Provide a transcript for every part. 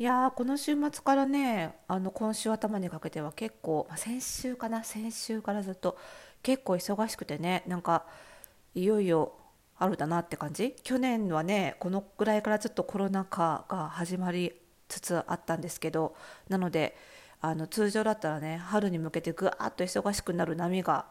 いやーこの週末からねあの今週頭にかけては結構、まあ、先週かな先週からずっと結構忙しくてねなんかいよいよ春だなって感じ？去年はねこのぐらいからずっとコロナ禍が始まりつつあったんですけどなのであの通常だったらね春に向けてぐわっと忙しくなる波が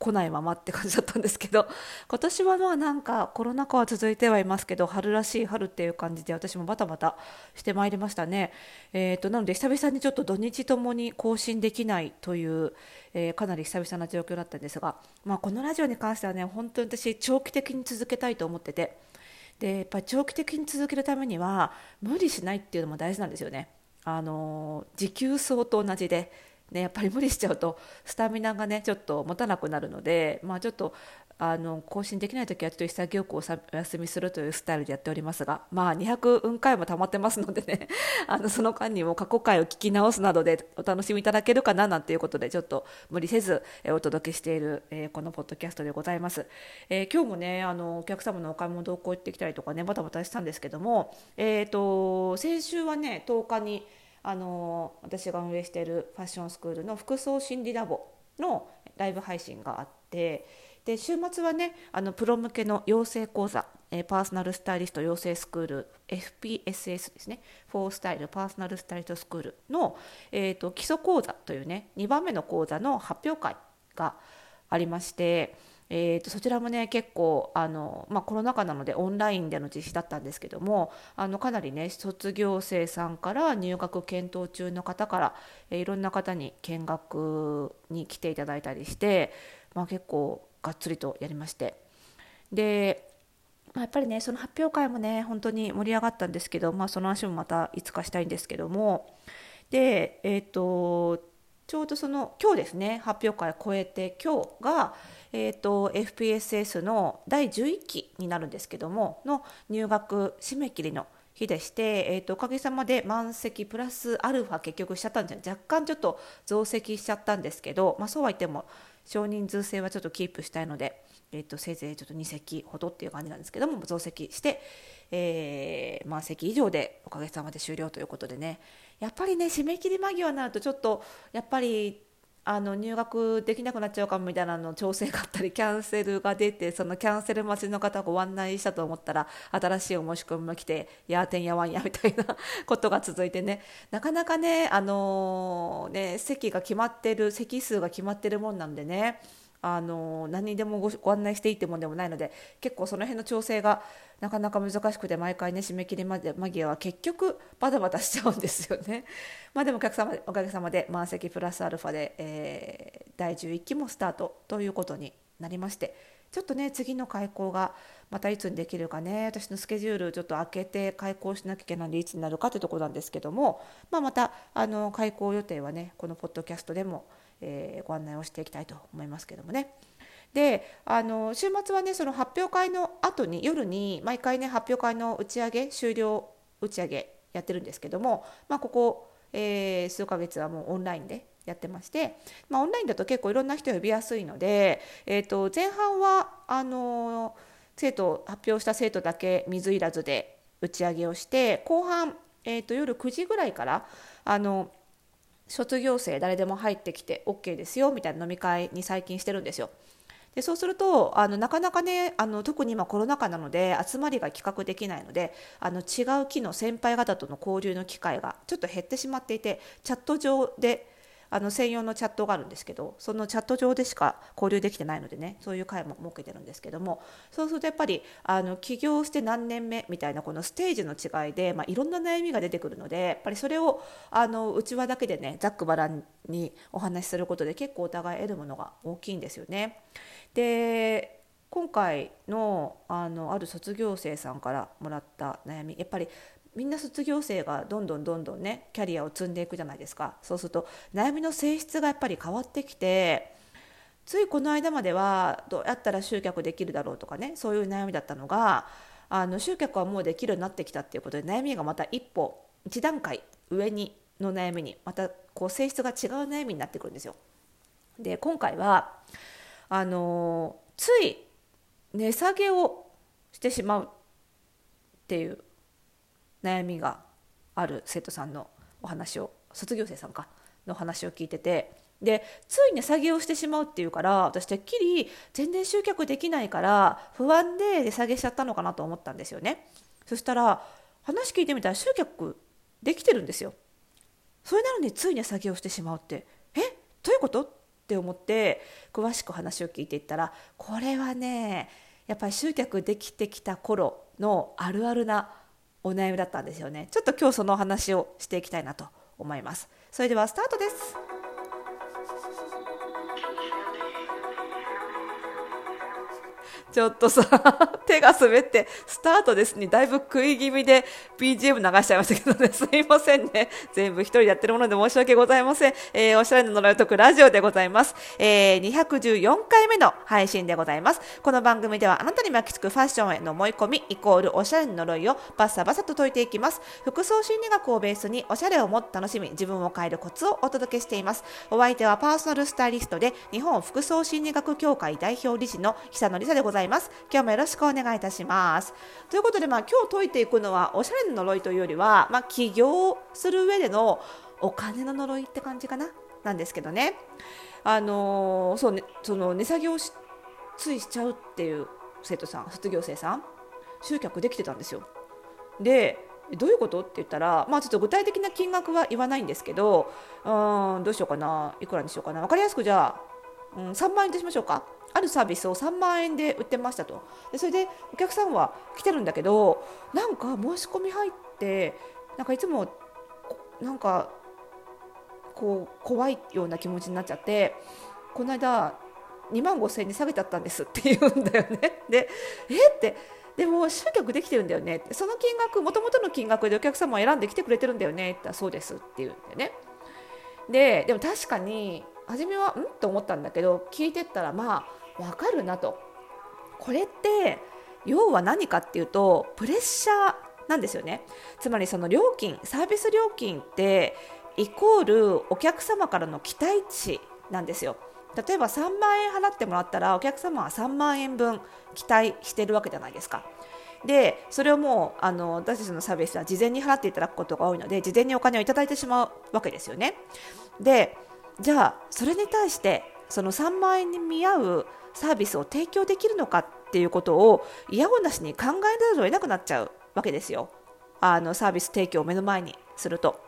来ないままって感じだったんですけど 今年はまあなんかコロナ禍は続いてはいますけど春らしい春っていう感じで私もバタバタしてまいりましたね、えーと、なので久々にちょっと土日ともに更新できないという、えー、かなり久々な状況だったんですが、まあ、このラジオに関してはね本当に私長期的に続けたいと思っててでやっぱ長期的に続けるためには無理しないっていうのも大事なんですよね。あの持久走と同じでね、やっぱり無理しちゃうとスタミナがねちょっと持たなくなるので、まあ、ちょっとあの更新できない時はちょっと潔くお休みするというスタイルでやっておりますが、まあ、200運回も溜まってますのでね あのその間にも過去回を聞き直すなどでお楽しみいただけるかななんていうことでちょっと無理せずお届けしている、えー、このポッドキャストでございます、えー、今日もねあのお客様のお買い物同行行ってきたりとかねバタバタしたんですけども、えーと先週はね10日にあの私が運営しているファッションスクールの服装心理ラボのライブ配信があってで週末はねあのプロ向けの養成講座、えパーソナルスタイリスト養成スクール FPSS ですね。フォースタイルパーソナルスタイリストスクールの、えーと基礎講座というね2番目の講座の発表会がありましてえーと、そちらもね結構あの、まあ、コロナ禍なのでオンラインでの実施だったんですけどもあのかなりね卒業生さんから入学検討中の方から、えー、いろんな方に見学に来ていただいたりして、まあ、結構がっつりとやりまして。でまあ、やっぱりねその発表会もね本当に盛り上がったんですけど、まあ、その話もまたいつかしたいんですけども。でえっ、ー、とちょうどその今日ですね発表会を超えて今日が、えーと、FPSS の第11期になるんですけどもの入学締め切りの日でして、えーと、おかげさまで満席プラスアルファ結局しちゃったんです若干ちょっと増席しちゃったんですけど、まあ、そうは言っても少人数制はちょっとキープしたいので、えーと、せいぜいちょっと2席ほどっていう感じなんですけども増席して、えー、満席以上でおかげさまで終了ということでね。やっぱりね締め切り間際になるとちょっとやっぱりあの入学できなくなっちゃうかもみたいなの調整があったり キャンセルが出てそのキャンセル待ちの方ご案内したと思ったら新しいお申し込みも来てやーてんやわんやみたいな ことが続いてね。なかなかね,、あのー、ね席が決まってる席数が決まってるもんなんでね。あの何にでもご案内していいってもんでもないので結構その辺の調整がなかなか難しくて毎回ね締め切り間際は結局バタバタしちゃうんですよね。まあでもお客様おかげさまで満席プラスアルファで、えー、第11期もスタートということになりましてちょっとね次の開校がまたいつにできるかね私のスケジュールちょっと開けて開校しなきゃいけないのでいつになるかというところなんですけども、まあ、またあの開校予定はねこのポッドキャストでもえー、ご案内をしていきたいと思いますけどもね。であの週末はねその発表会の後に夜に毎回ね発表会の打ち上げ終了打ち上げやってるんですけども、まあ、ここ、えー、数ヶ月はもうオンラインでやってまして、まあ、オンラインだと結構いろんな人呼びやすいので、えー、と前半はあの生徒発表した生徒だけ水入らずで打ち上げをして後半、えー、と夜9時ぐらいからあの卒業生誰でも入ってきて OK ですよみたいな飲み会に最近してるんですよ。でそうするとあのなかなかねあの特に今コロナ禍なので集まりが企画できないのであの違う木の先輩方との交流の機会がちょっと減ってしまっていてチャット上であの専用のチャットがあるんですけどそのチャット上でしか交流できてないのでねそういう会も設けてるんですけどもそうするとやっぱりあの起業して何年目みたいなこのステージの違いで、まあ、いろんな悩みが出てくるのでやっぱりそれをあの内輪だけでねざっくばらんにお話しすることで結構お互い得るものが大きいんですよね。で今回のあのある卒業生さんからもらった悩みやっぱりみんな卒業生がどんどんどんどんねキャリアを積んでいくじゃないですかそうすると悩みの性質がやっぱり変わってきてついこの間まではどうやったら集客できるだろうとかねそういう悩みだったのがあの集客はもうできるようになってきたっていうことで悩みがまた一歩一段階上にの悩みにまたこう性質が違う悩みになってくるんですよ。で今回はあのつい値下げをしてしまうっていう悩みがある生徒さんのお話を卒業生さんかの話を聞いてて。でつい値下げをしてしまうっていうから私てっきり全然集客できないから不安で値下げしちゃったのかなと思ったんですよね。そしたら話聞いてみたら集客できてるんですよ。それなのについ値下げをしてしまうって。え？どういうこと？って思って詳しく話を聞いていったらこれはねやっぱり集客できてきた頃のあるあるなお悩みだったんですよね。ちょっと今日そのお話をしていきたいなと思います。それではスタートです。ちょっとさ、手が滑って、スタートですね。だいぶ食い気味で BGM 流しちゃいましたけどね。すいませんね。全部一人でやってるもので申し訳ございません。えー、おしゃれの呪いを解くラジオでございます。えー、214回目の配信でございます。この番組ではあなたに巻きつくファッションへの思い込み、イコールおしゃれの呪いをバッサバサと解いていきます。服装心理学をベースにおしゃれをもっと楽しみ、自分を変えるコツをお届けしています。お相手はパーソナルスタイリストで、日本服装心理学協会代表理事の久野里沙でございます。ざいます今日もよろしくお願いいたします。ということで、まあ、今日解いていくのはおしゃれの呪いというよりは、まあ、起業する上でのお金の呪いって感じかな？なんですけどね。あのー、そうね、その値下げをしついしちゃうっていう生徒さん卒業生さん集客できてたんですよ。でどういうことって言ったら、まあ、ちょっと具体的な金額は言わないんですけどうんどうしようかな？いくらにしようかな？分かりやすくじゃあ、うん、3万円としましょうかあるサービスを3万円で売ってましたと。でそれでお客さんは来てるんだけどなんか申し込み入ってなんかいつもなんかこう怖いような気持ちになっちゃってこの間2万5000円に下げちゃったんですって 言うんだよね。でえ？って。でも集客できてるんだよね。その金額もともとの金額でお客様を選んできてくれてるんだよね。ってそうですって言うんだよね。ででも確かに初めはん？と思ったんだけど聞いてったらまあ分かるなと。これって要は何かっていうとプレッシャーなんですよね。つまりその料金サービス料金ってイコールお客様からの期待値なんですよ。例えば3万円払ってもらったらお客様は3万円分期待してるわけじゃないですか。でそれをもうあの私たちのサービスは事前に払っていただくことが多いので事前にお金をいただいてしまうわけですよね。でじゃあそれに対してその3万円に見合うサービスを提供できるのかっていうことを嫌がなしに考えざるを得なくなっちゃうわけですよ。あのサービス提供を目の前にすると。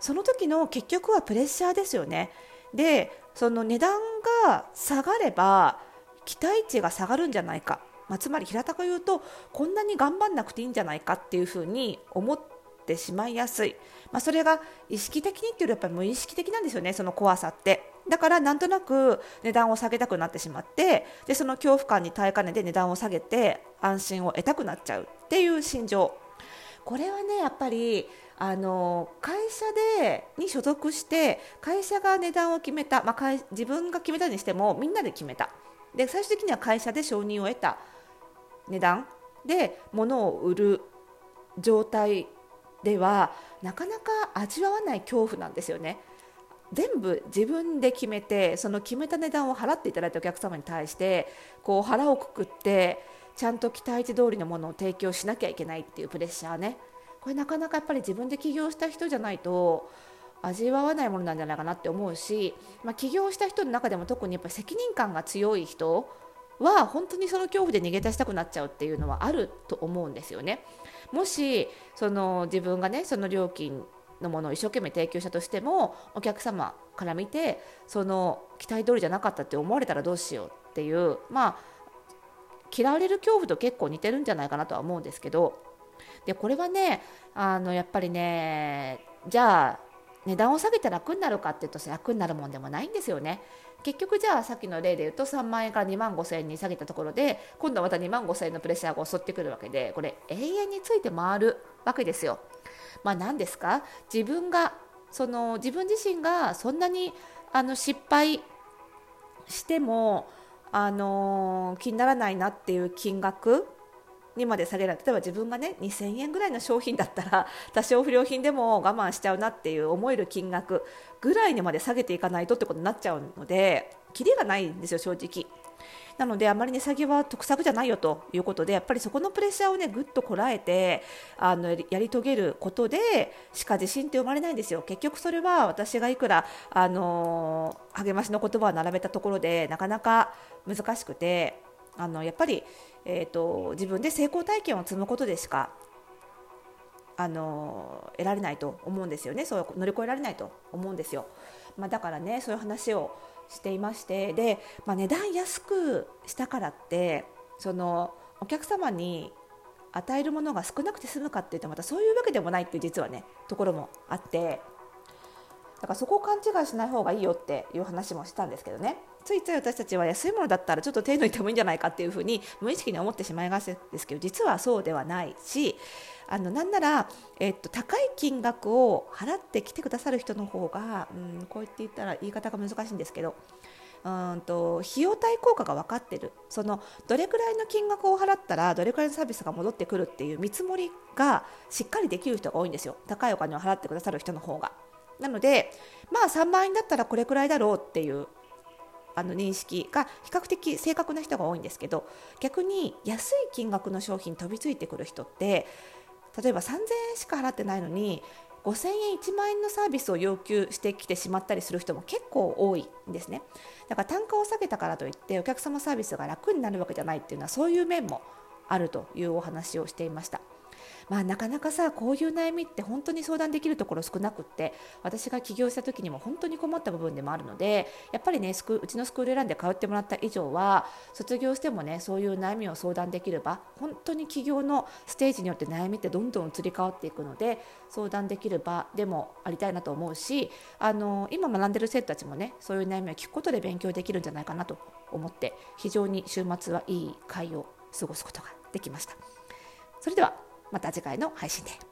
その時の結局はプレッシャーですよね。でその値段が下がれば期待値が下がるんじゃないか、まあ、つまり平たく言うとこんなに頑張んなくていいんじゃないかっていうふうに思ってしまいやすい、まあ、それが意識的にっていうよりやっぱり無意識的なんですよねその怖さって。だからなんとなく値段を下げたくなってしまってでその恐怖感に耐えかねて値段を下げて安心を得たくなっちゃうっていう心情。これはねやっぱりあの会社でに所属して会社が値段を決めた、まあ、自分が決めたにしてもみんなで決めた。で最終的には会社で承認を得た値段。で物を売る状態ではなかなか味わわない恐怖なんですよね。全部自分で決めてその決めた値段を払っていただいたお客様に対してこう腹をくくってちゃんと期待値通りのものを提供しなきゃいけないっていうプレッシャーねこれなかなかやっぱり自分で起業した人じゃないと味わわないものなんじゃないかなって思うし、まあ、起業した人の中でも特にやっぱり責任感が強い人は本当にその恐怖で逃げ出したくなっちゃうっていうのはあると思うんですよね。もしその自分がねその料金のものを一生懸命提供したとしてもお客様から見てその期待通りじゃなかったって思われたらどうしようっていうまあ嫌われる恐怖と結構似てるんじゃないかなとは思うんですけどでこれはねあのやっぱりねじゃあ値段を下げて楽になるかっていうと楽になるもんでもないんですよね。結局じゃあさっきの例で言うと3万円から2万5千円に下げたところで今度はまた2万5千円のプレッシャーが襲ってくるわけでこれ永遠について回るわけですよ。まあ、何ですか？自分がその自分自身がそんなにあの失敗してもあの気にならないなっていう金額にまで下げられ例えば自分がね2000円ぐらいの商品だったら 多少不良品でも我慢しちゃうなっていう思える金額ぐらいにまで下げていかないとってことになっちゃうのでキリがないんですよ正直。なのであまり値下げは得策じゃないよということでやっぱりそこのプレッシャーをねぐっとこらえてあのやり遂げることでしか自信って生まれないんですよ結局それは私がいくらあの励ましの言葉を並べたところでなかなか難しくてあのやっぱり、えーと、自分で成功体験を積むことでしかあの得られないと思うんですよね。そう乗り越えられないと思うんですよ、まあ、だからねそういう話をしていましてで、まあ、値段安くしたからってそのお客様に与えるものが少なくて済むかっていうとまたそういうわけでもないっていう実はねところもあってだからそこを勘違いしない方がいいよっていう話もしたんですけどね。ついつい私たちは安いものだったらちょっと手抜いてもいいんじゃないかっていうふうに無意識に思ってしまいがちですけど実はそうではないしあのなんなら、えっと、高い金額を払ってきてくださる人の方が、うん、こう言って言ったら言い方が難しいんですけどうんと費用対効果が分かってる。そのどれくらいの金額を払ったらどれくらいのサービスが戻ってくるっていう見積もりがしっかりできる人が多いんですよ。高いお金を払ってくださる人の方が。なのでまあ3万円だったらこれくらいだろうっていうあの認識が比較的正確な人が多いんですけど逆に安い金額の商品飛びついてくる人って例えば3000円しか払ってないのに5000円1万円のサービスを要求してきてしまったりする人も結構多いんですねだから単価を下げたからといってお客様サービスが楽になるわけじゃないっていうのはそういう面もあるというお話をしていました。まあ、なかなかさこういう悩みって本当に相談できるところ少なくって私が起業した時にも本当に困った部分でもあるのでやっぱりねスクうちのスクール選んで通ってもらった以上は卒業してもねそういう悩みを相談できる場本当に起業のステージによって悩みってどんどん移り変わっていくので相談できる場でもありたいなと思うしあの今学んでる生徒たちもねそういう悩みを聞くことで勉強できるんじゃないかなと思って非常に週末はいい会を過ごすことができました。それではまた次回の配信で。